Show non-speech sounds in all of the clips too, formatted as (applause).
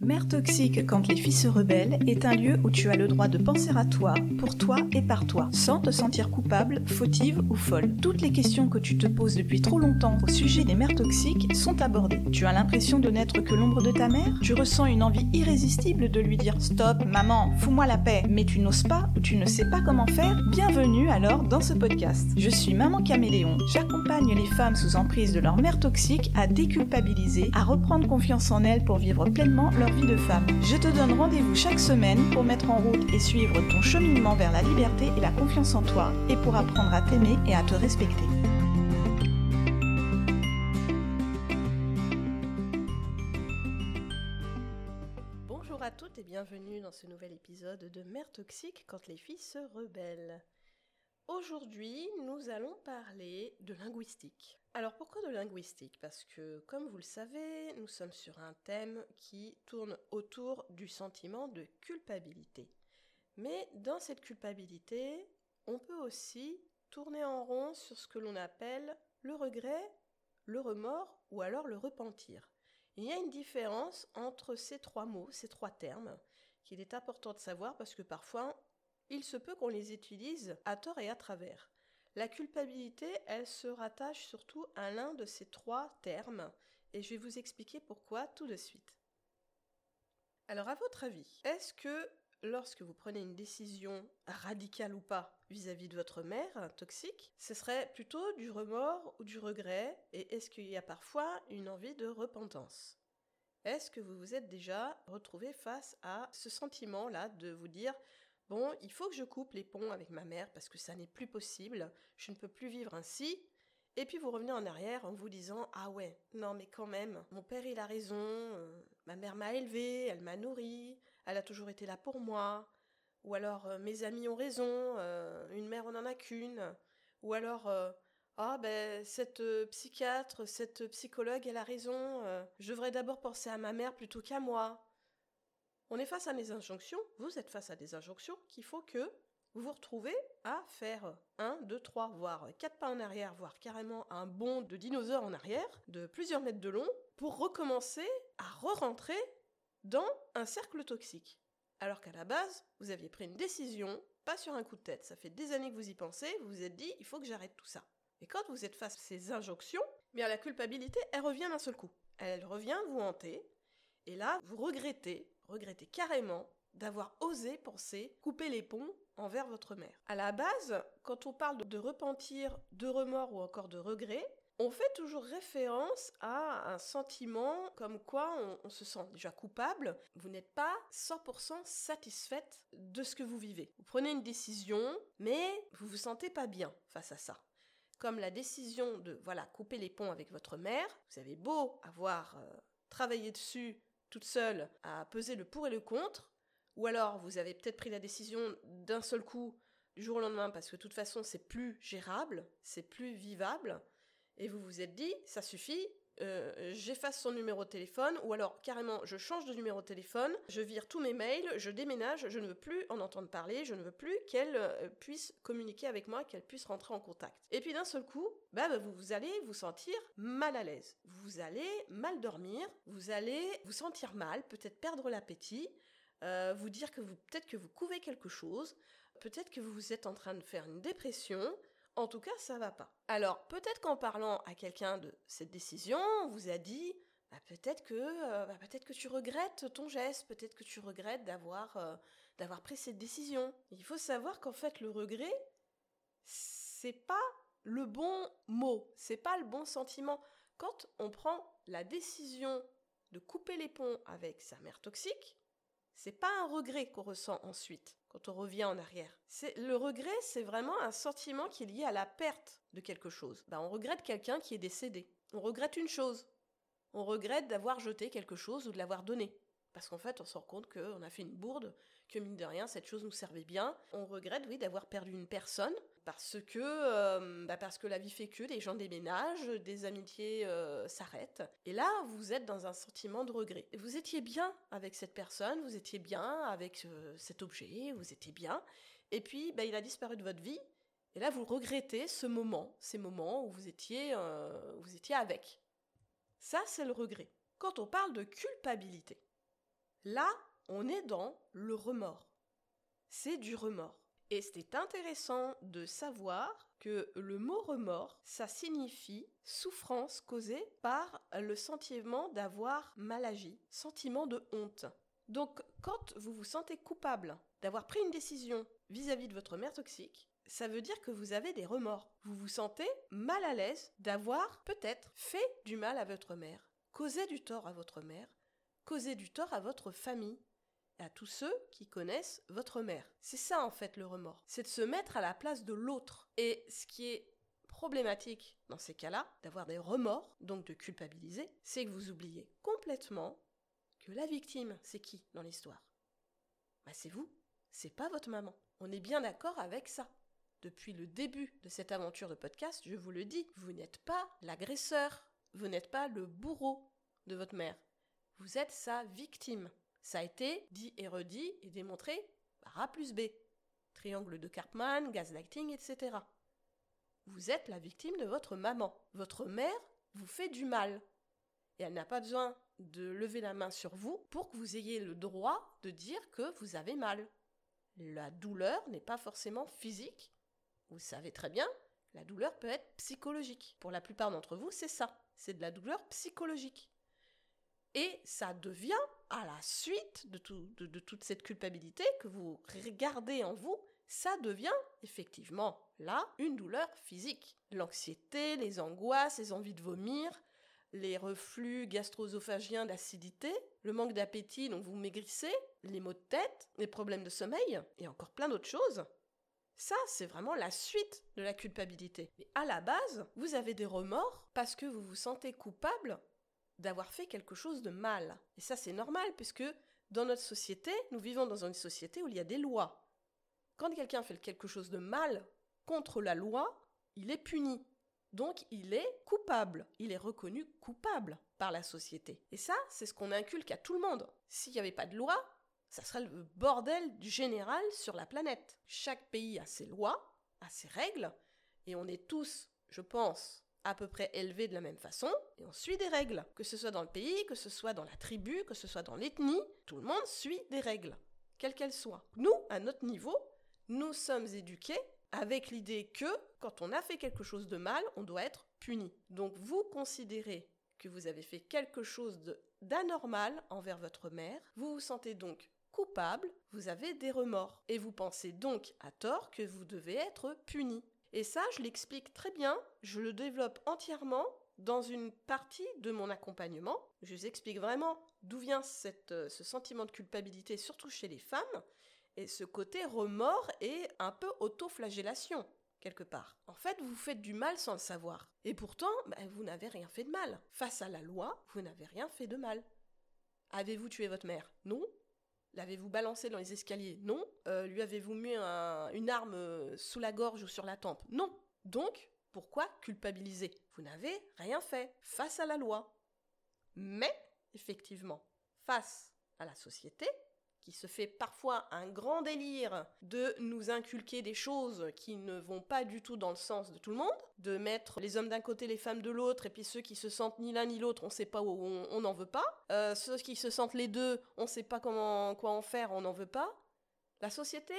Mère toxique quand les filles se rebellent est un lieu où tu as le droit de penser à toi, pour toi et par toi, sans te sentir coupable, fautive ou folle. Toutes les questions que tu te poses depuis trop longtemps au sujet des mères toxiques sont abordées. Tu as l'impression de n'être que l'ombre de ta mère? Tu ressens une envie irrésistible de lui dire Stop, maman, fous-moi la paix, mais tu n'oses pas ou tu ne sais pas comment faire? Bienvenue alors dans ce podcast. Je suis Maman Caméléon. J'accompagne les femmes sous emprise de leur mère toxique à déculpabiliser, à reprendre confiance en elles pour vivre pleinement leur vie de femme. Je te donne rendez-vous chaque semaine pour mettre en route et suivre ton cheminement vers la liberté et la confiance en toi et pour apprendre à t'aimer et à te respecter. Bonjour à toutes et bienvenue dans ce nouvel épisode de Mère toxique quand les filles se rebellent. Aujourd'hui, nous allons parler de linguistique. Alors pourquoi de linguistique? Parce que, comme vous le savez, nous sommes sur un thème qui tourne autour du sentiment de culpabilité. Mais dans cette culpabilité, on peut aussi tourner en rond sur ce que l'on appelle le regret, le remords ou alors le repentir. Il y a une différence entre ces trois mots, ces trois termes, qu'il est important de savoir parce que parfois il se peut qu'on les utilise à tort et à travers. La culpabilité, elle se rattache surtout à l'un de ces trois termes, et je vais vous expliquer pourquoi tout de suite. Alors à votre avis, est-ce que lorsque vous prenez une décision radicale ou pas vis-à-vis de votre mère toxique, ce serait plutôt du remords ou du regret, et est-ce qu'il y a parfois une envie de repentance? Est-ce que vous vous êtes déjà retrouvé face à ce sentiment-là de vous dire Bon, il faut que je coupe les ponts avec ma mère parce que ça n'est plus possible, je ne peux plus vivre ainsi. Et puis vous revenez en arrière en vous disant Ah ouais, non mais quand même, mon père il a raison, euh, ma mère m'a élevé, elle m'a nourri, elle a toujours été là pour moi. Ou alors euh, mes amis ont raison, euh, une mère on n'en a qu'une. Ou alors Ah ben cette psychiatre, cette psychologue elle a raison, je devrais d'abord penser à ma mère plutôt qu'à moi. On est face à des injonctions, vous êtes face à des injonctions qu'il faut que vous vous retrouvez à faire un, deux, trois, voire quatre pas en arrière, voire carrément un bond de dinosaure en arrière, de plusieurs mètres de long, pour recommencer à re-rentrer dans un cercle toxique. Alors qu'à la base, vous aviez pris une décision, pas sur un coup de tête, ça fait des années que vous y pensez, vous vous êtes dit, il faut que j'arrête tout ça. Et quand vous êtes face à ces injonctions, bien la culpabilité, elle revient d'un seul coup. Elle revient vous hanter, et là, vous regrettez regrettez carrément d'avoir osé penser couper les ponts envers votre mère. À la base, quand on parle de repentir, de remords ou encore de regret, on fait toujours référence à un sentiment comme quoi on, se sent déjà coupable, vous n'êtes pas 100% satisfaite de ce que vous vivez. Vous prenez une décision, mais vous vous sentez pas bien face à ça. Comme la décision de voilà couper les ponts avec votre mère, vous avez beau avoir euh, travaillé dessus toute seule à peser le pour et le contre, ou alors vous avez peut-être pris la décision d'un seul coup du jour au lendemain parce que de toute façon c'est plus gérable, c'est plus vivable, et vous vous êtes dit ça suffit, euh, j'efface son numéro de téléphone, ou alors carrément je change de numéro de téléphone, je vire tous mes mails, je déménage, je ne veux plus en entendre parler, je ne veux plus qu'elle euh, puisse communiquer avec moi, qu'elle puisse rentrer en contact. Et puis d'un seul coup, bah, bah, vous, vous allez vous sentir mal à l'aise, vous allez mal dormir, vous allez vous sentir mal, peut-être perdre l'appétit, euh, vous dire que vous peut-être que vous couvez quelque chose, peut-être que vous êtes en train de faire une dépression, en tout cas, ça va pas. Alors, peut-être qu'en parlant à quelqu'un de cette décision, on vous a dit bah, peut-être que euh, bah, peut-être que tu regrettes ton geste, peut-être que tu regrettes d'avoir euh, d'avoir pris cette décision. Il faut savoir qu'en fait le regret c'est pas le bon mot, c'est pas le bon sentiment. Quand on prend la décision de couper les ponts avec sa mère toxique, c'est pas un regret qu'on ressent ensuite quand on revient en arrière. C'est le regret, c'est vraiment un sentiment qui est lié à la perte de quelque chose. Ben, on regrette quelqu'un qui est décédé. On regrette une chose. On regrette d'avoir jeté quelque chose ou de l'avoir donné. Parce qu'en fait, on se rend compte qu'on a fait une bourde, que mine de rien, cette chose nous servait bien. On regrette, oui, d'avoir perdu une personne, parce que, euh, bah, parce que la vie fait que, des gens déménagent, des amitiés euh, s'arrêtent. Et là, vous êtes dans un sentiment de regret. Vous étiez bien avec cette personne, vous étiez bien avec euh, cet objet, vous étiez bien. Et puis, bah, il a disparu de votre vie. Et là, vous regrettez ce moment, ces moments où vous étiez, vous étiez avec. Ça, c'est le regret. Quand on parle de culpabilité, Là, on est dans le remords. C'est du remords. Et c'est intéressant de savoir que le mot remords, ça signifie souffrance causée par le sentiment d'avoir mal agi, sentiment de honte. Donc quand vous vous sentez coupable d'avoir pris une décision vis-à-vis de votre mère toxique, ça veut dire que vous avez des remords. Vous vous sentez mal à l'aise d'avoir peut-être fait du mal à votre mère, causé du tort à votre mère, causé du tort à votre famille, à tous ceux qui connaissent votre mère. C'est ça en fait le remords. C'est de se mettre à la place de l'autre. Et ce qui est problématique dans ces cas-là, d'avoir des remords, donc de culpabiliser, c'est que vous oubliez complètement que la victime, c'est qui dans l'histoire? Bah, C'est vous, c'est pas votre maman. On est bien d'accord avec ça. Depuis le début de cette aventure de podcast, je vous le dis, vous n'êtes pas l'agresseur, vous n'êtes pas le bourreau de votre mère. Vous êtes sa victime. Ça a été dit et redit et démontré par A plus B. Triangle de Karpman, gaslighting, etc. Vous êtes la victime de votre maman. Votre mère vous fait du mal. Et elle n'a pas besoin de lever la main sur vous pour que vous ayez le droit de dire que vous avez mal. La douleur n'est pas forcément physique. Vous savez très bien, la douleur peut être psychologique. Pour la plupart d'entre vous, c'est ça. C'est de la douleur psychologique. Et ça devient à la suite de, toute cette culpabilité que vous regardez en vous, ça devient effectivement là une douleur physique. L'anxiété, les angoisses, les envies de vomir, les reflux gastro-œsophagiens d'acidité, le manque d'appétit dont vous maigrissez, les maux de tête, les problèmes de sommeil et encore plein d'autres choses. Ça, c'est vraiment la suite de la culpabilité. Mais à la base, vous avez des remords parce que vous vous sentez coupable d'avoir fait quelque chose de mal. Et ça, c'est normal, puisque dans notre société, nous vivons dans une société où il y a des lois. Quand quelqu'un fait quelque chose de mal contre la loi, il est puni. Donc il est coupable, il est reconnu coupable par la société. Et ça, c'est ce qu'on inculque à tout le monde. S'il n'y avait pas de loi, ça serait le bordel général sur la planète. Chaque pays a ses lois, a ses règles, et on est tous, je pense, à peu près élevés de la même façon, et on suit des règles. Que ce soit dans le pays, que ce soit dans la tribu, que ce soit dans l'ethnie, tout le monde suit des règles, quelles qu'elles soient. Nous, à notre niveau, nous sommes éduqués avec l'idée que quand on a fait quelque chose de mal, on doit être puni. Donc vous considérez que vous avez fait quelque chose d'anormal envers votre mère, vous vous sentez donc coupable, vous avez des remords, et vous pensez donc à tort que vous devez être puni. Et ça, je l'explique très bien, je le développe entièrement dans une partie de mon accompagnement. Je vous explique vraiment d'où vient euh, ce sentiment de culpabilité, surtout chez les femmes, et ce côté remords et un peu auto-flagellation, quelque part. En fait, vous faites du mal sans le savoir. Et pourtant, ben, vous n'avez rien fait de mal. Face à la loi, vous n'avez rien fait de mal. Avez-vous tué votre mère? Non. L'avez-vous balancé dans les escaliers? Non. Euh, lui avez-vous mis une arme euh, sous la gorge ou sur la tempe? Non. Donc, pourquoi culpabiliser? Vous n'avez rien fait face à la loi. Mais, effectivement, face à la société, qui se fait parfois un grand délire de nous inculquer des choses qui ne vont pas du tout dans le sens de tout le monde, de mettre les hommes d'un côté, les femmes de l'autre, et puis ceux qui se sentent ni l'un ni l'autre, on ne sait pas où on n'en veut pas. Euh, ceux qui se sentent les deux, on ne sait pas comment quoi en faire, on n'en veut pas. La société,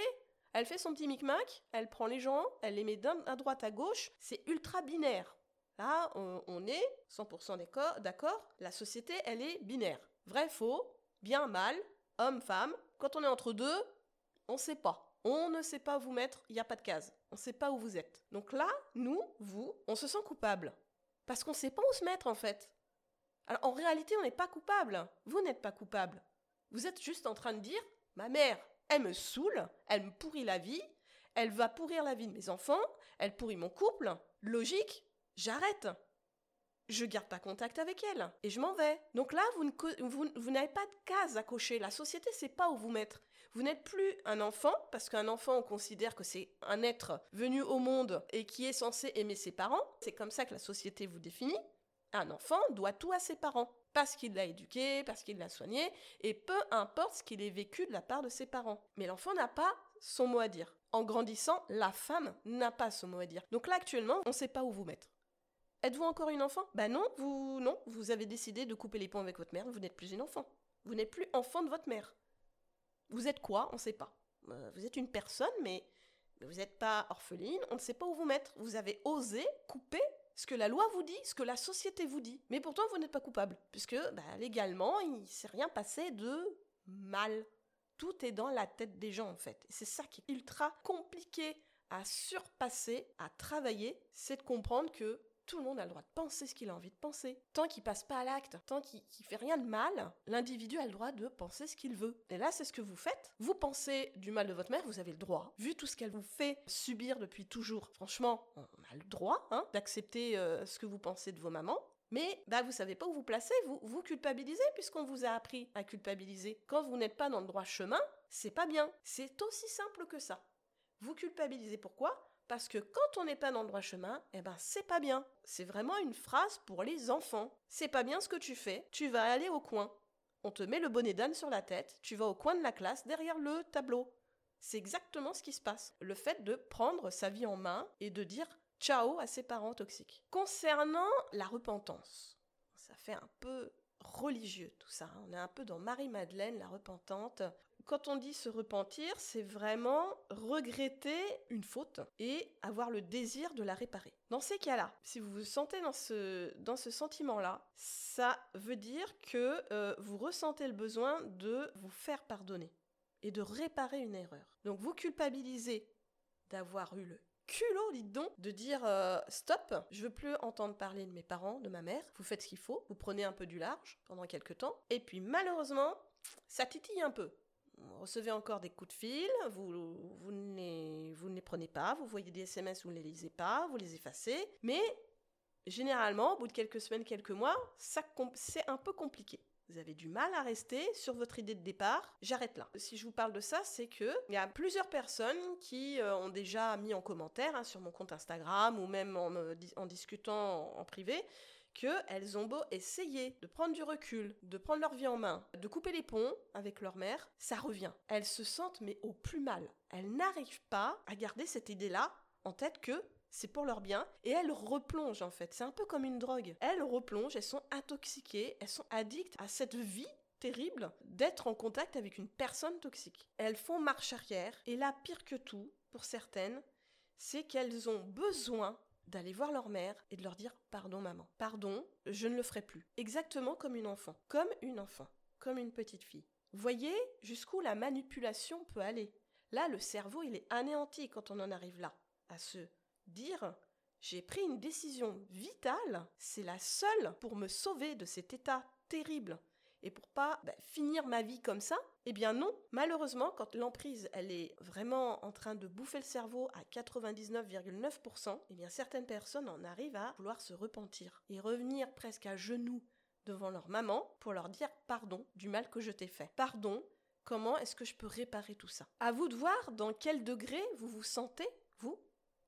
elle fait son petit micmac, elle prend les gens, elle les met à droite à gauche, c'est ultra binaire. Là, on, on est 100% d'accord, la société, elle est binaire. Vrai, faux, bien, mal, homme, femme. Quand on est entre deux, on ne sait pas. On ne sait pas où vous mettre, il n'y a pas de case. On ne sait pas où vous êtes. Donc là, nous, vous, on se sent coupable. Parce qu'on ne sait pas où se mettre en fait. Alors en réalité, on n'est pas coupable. Vous n'êtes pas coupable. Vous êtes juste en train de dire, ma mère, elle me saoule, elle me pourrit la vie, elle va pourrir la vie de mes enfants, elle pourrit mon couple. Logique, j'arrête je garde pas contact avec elle et je m'en vais. Donc là, vous, n'avez pas de case à cocher. La société sait pas où vous mettre. Vous n'êtes plus un enfant, parce qu'un enfant, on considère que c'est un être venu au monde et qui est censé aimer ses parents. C'est comme ça que la société vous définit. Un enfant doit tout à ses parents, parce qu'il l'a éduqué, parce qu'il l'a soigné, et peu importe ce qu'il ait vécu de la part de ses parents. Mais l'enfant n'a pas son mot à dire. En grandissant, la femme n'a pas son mot à dire. Donc là, actuellement, on ne sait pas où vous mettre. Êtes-vous encore une enfant? Bah non, vous non, vous avez décidé de couper les ponts avec votre mère, vous n'êtes plus une enfant. Vous n'êtes plus enfant de votre mère. Vous êtes quoi? On ne sait pas. Euh, vous êtes une personne, mais vous n'êtes pas orpheline, on ne sait pas où vous mettre. Vous avez osé couper ce que la loi vous dit, ce que la société vous dit. Mais pourtant, vous n'êtes pas coupable, puisque bah, légalement, il ne s'est rien passé de mal. Tout est dans la tête des gens, en fait. C'est ça qui est ultra compliqué à surpasser, à travailler, c'est de comprendre que tout le monde a le droit de penser ce qu'il a envie de penser. Tant qu'il passe pas à l'acte, tant qu'il ne fait rien de mal, l'individu a le droit de penser ce qu'il veut. Et là, c'est ce que vous faites. Vous pensez du mal de votre mère, vous avez le droit. Vu tout ce qu'elle vous fait subir depuis toujours, franchement, on a le droit hein, d'accepter euh, ce que vous pensez de vos mamans. Mais bah, vous savez pas où vous placez, vous vous culpabilisez puisqu'on vous a appris à culpabiliser. Quand vous n'êtes pas dans le droit chemin, c'est pas bien. C'est aussi simple que ça. Vous culpabilisez pourquoi? Parce que quand on n'est pas dans le droit chemin, eh ben c'est pas bien. C'est vraiment une phrase pour les enfants. C'est pas bien ce que tu fais, tu vas aller au coin. On te met le bonnet d'âne sur la tête, tu vas au coin de la classe derrière le tableau. C'est exactement ce qui se passe. Le fait de prendre sa vie en main et de dire ciao à ses parents toxiques. Concernant la repentance, ça fait un peu religieux tout ça. On est un peu dans Marie-Madeleine, la repentante quand on dit se repentir, c'est vraiment regretter une faute et avoir le désir de la réparer. Dans ces cas-là, si vous vous sentez dans ce, dans ce sentiment-là, ça veut dire que euh, vous ressentez le besoin de vous faire pardonner et de réparer une erreur. Donc vous culpabilisez d'avoir eu le culot, dites donc, de dire euh, stop, je veux plus entendre parler de mes parents, de ma mère, vous faites ce qu'il faut, vous prenez un peu du large pendant quelques temps, et puis malheureusement, ça titille un peu recevez encore des coups de fil, vous, vous, ne les, vous ne les prenez pas, vous voyez des SMS, vous ne les lisez pas, vous les effacez, mais généralement, au bout de quelques semaines, quelques mois, c'est un peu compliqué. Vous avez du mal à rester sur votre idée de départ, j'arrête là. Si je vous parle de ça, c'est que il y a plusieurs personnes qui euh, ont déjà mis en commentaire hein, sur mon compte Instagram ou même en, en discutant en privé qu'elles ont beau essayer de prendre du recul, de prendre leur vie en main, de couper les ponts avec leur mère, ça revient. Elles se sentent mais au plus mal. Elles n'arrivent pas à garder cette idée-là en tête que c'est pour leur bien et elles replongent en fait. C'est un peu comme une drogue. Elles replongent, elles sont intoxiquées, elles sont addictes à cette vie terrible d'être en contact avec une personne toxique. Elles font marche arrière et là, pire que tout, pour certaines, c'est qu'elles ont besoin d'aller voir leur mère et de leur dire pardon maman, pardon, je ne le ferai plus. Exactement comme une enfant, comme une enfant, comme une petite fille. Voyez jusqu'où la manipulation peut aller. Là, le cerveau, il est anéanti quand on en arrive là, à se dire j'ai pris une décision vitale, c'est la seule pour me sauver de cet état terrible et pour pas bah, finir ma vie comme ça Eh bien non, malheureusement, quand l'emprise elle est vraiment en train de bouffer le cerveau à 99,9%, eh bien certaines personnes en arrivent à vouloir se repentir et revenir presque à genoux devant leur maman pour leur dire pardon du mal que je t'ai fait. Pardon, comment est-ce que je peux réparer tout ça? À vous de voir dans quel degré vous vous sentez, vous.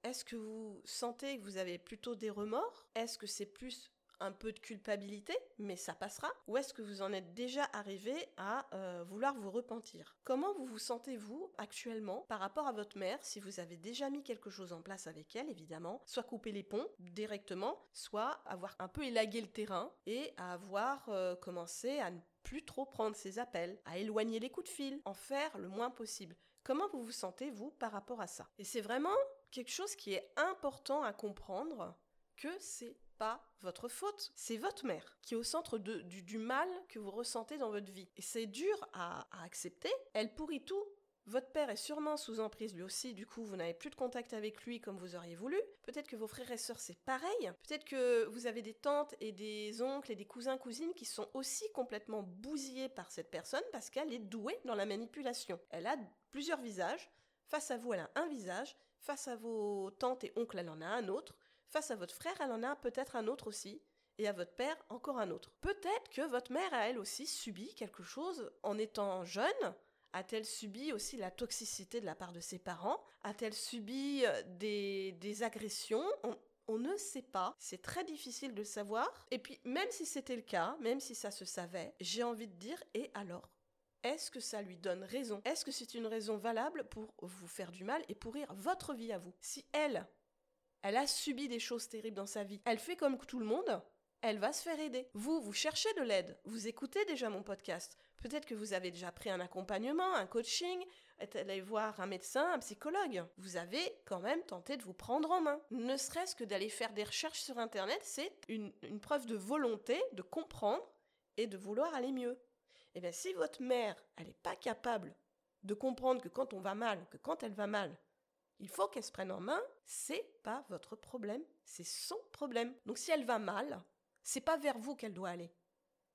Est-ce que vous sentez que vous avez plutôt des remords? Est-ce que c'est plus un peu de culpabilité, mais ça passera. Ou est-ce que vous en êtes déjà arrivé à euh, vouloir vous repentir? Comment vous vous sentez-vous actuellement par rapport à votre mère si vous avez déjà mis quelque chose en place avec elle, évidemment Soit couper les ponts directement, soit avoir un peu élagué le terrain et avoir euh, commencé à ne plus trop prendre ses appels, à éloigner les coups de fil, en faire le moins possible. Comment vous vous sentez, vous, par rapport à ça? Et c'est vraiment quelque chose qui est important à comprendre que c'est votre faute, c'est votre mère qui est au centre du, mal que vous ressentez dans votre vie. Et c'est dur à, à accepter, elle pourrit tout, votre père est sûrement sous emprise lui aussi, du coup vous n'avez plus de contact avec lui comme vous auriez voulu. Peut-être que vos frères et sœurs c'est pareil. Peut-être que vous avez des tantes et des oncles et des cousins cousines qui sont aussi complètement bousillés par cette personne parce qu'elle est douée dans la manipulation. Elle a plusieurs visages. Face à vous elle a un visage. Face à vos tantes et oncles elle en a un autre. Face à votre frère, elle en a peut-être un autre aussi, et à votre père, encore un autre. Peut-être que votre mère a elle aussi subi quelque chose en étant jeune. A-t-elle subi aussi la toxicité de la part de ses parents? A-t-elle subi euh, des, agressions? On, ne sait pas, c'est très difficile de le savoir. Et puis, même si c'était le cas, même si ça se savait, j'ai envie de dire, et alors? Est-ce que ça lui donne raison? Est-ce que c'est une raison valable pour vous faire du mal et pourrir votre vie à vous? Si elle, elle a subi des choses terribles dans sa vie. Elle fait comme tout le monde, elle va se faire aider. Vous, vous cherchez de l'aide. Vous écoutez déjà mon podcast. Peut-être que vous avez déjà pris un accompagnement, un coaching, êtes allé voir un médecin, un psychologue. Vous avez quand même tenté de vous prendre en main. Ne serait-ce que d'aller faire des recherches sur Internet, c'est une, une preuve de volonté de comprendre et de vouloir aller mieux. Eh bien, si votre mère, elle n'est pas capable de comprendre que quand on va mal, que quand elle va mal, il faut qu'elle se prenne en main, c'est pas votre problème, c'est son problème. Donc si elle va mal, c'est pas vers vous qu'elle doit aller.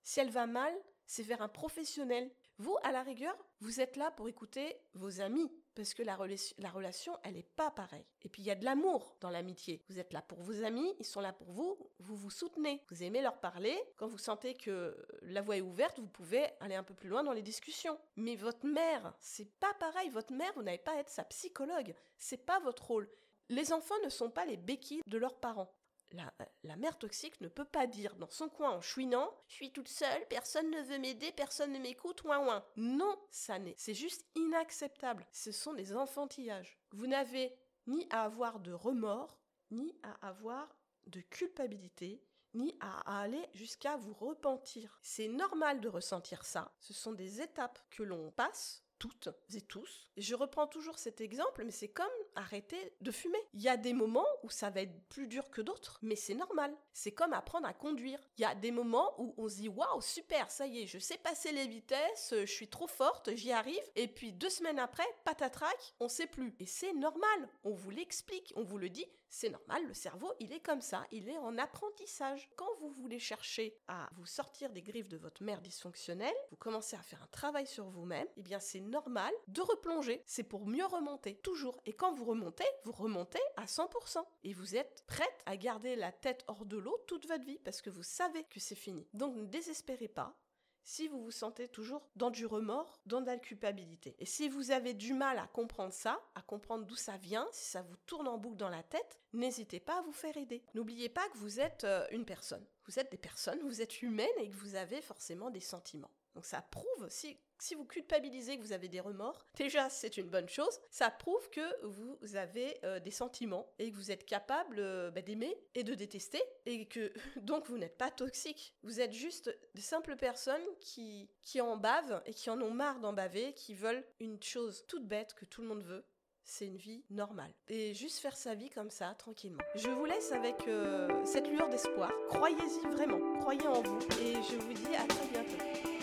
Si elle va mal, c'est vers un professionnel. Vous, à la rigueur, vous êtes là pour écouter vos amis, parce que la, relation, elle n'est pas pareille. Et puis il y a de l'amour dans l'amitié. Vous êtes là pour vos amis, ils sont là pour vous, vous vous soutenez, vous aimez leur parler. Quand vous sentez que la voie est ouverte, vous pouvez aller un peu plus loin dans les discussions. Mais votre mère, c'est pas pareil. Votre mère, vous n'avez pas à être sa psychologue. C'est pas votre rôle. Les enfants ne sont pas les béquilles de leurs parents la, mère toxique ne peut pas dire dans son coin en chouinant Je suis toute seule, personne ne veut m'aider, personne ne m'écoute, ouin ouin. Non, ça n'est. C'est juste inacceptable. Ce sont des enfantillages. Vous n'avez ni à avoir de remords, ni à avoir de culpabilité, ni à aller jusqu'à vous repentir. C'est normal de ressentir ça. Ce sont des étapes que l'on passe toutes et tous. Je reprends toujours cet exemple, mais c'est comme arrêter de fumer. Il y a des moments où ça va être plus dur que d'autres, mais c'est normal. C'est comme apprendre à conduire. Il y a des moments où on se dit waouh, super, ça y est, je sais passer les vitesses, je suis trop forte, j'y arrive. Et puis deux semaines après, patatrac, on sait plus. Et c'est normal. On vous l'explique, on vous le dit. C'est normal, le cerveau, il est comme ça, il est en apprentissage. Quand vous voulez chercher à vous sortir des griffes de votre mère dysfonctionnelle, vous commencez à faire un travail sur vous-même, eh bien c'est normal de replonger. C'est pour mieux remonter, toujours. Et quand vous remontez, vous remontez à 100%. Et vous êtes prête à garder la tête hors de l'eau toute votre vie, parce que vous savez que c'est fini. Donc ne désespérez pas, si vous vous sentez toujours dans du remords, dans de la culpabilité. Et si vous avez du mal à comprendre ça, à comprendre d'où ça vient, si ça vous tourne en boucle dans la tête, n'hésitez pas à vous faire aider. N'oubliez pas que vous êtes euh, une personne. Vous êtes des personnes, vous êtes humaine et que vous avez forcément des sentiments. Donc ça prouve, si, si vous culpabilisez que vous avez des remords, déjà c'est une bonne chose, ça prouve que vous avez euh, des sentiments et que vous êtes capable euh, bah, d'aimer et de détester et que (laughs) donc vous n'êtes pas toxique. Vous êtes juste des simples personnes qui, qui en bavent et qui en ont marre d'en baver, qui veulent une chose toute bête que tout le monde veut, c'est une vie normale. Et juste faire sa vie comme ça, tranquillement. Je vous laisse avec euh, cette lueur d'espoir. Croyez-y vraiment, croyez en vous. Et je vous dis à très bientôt.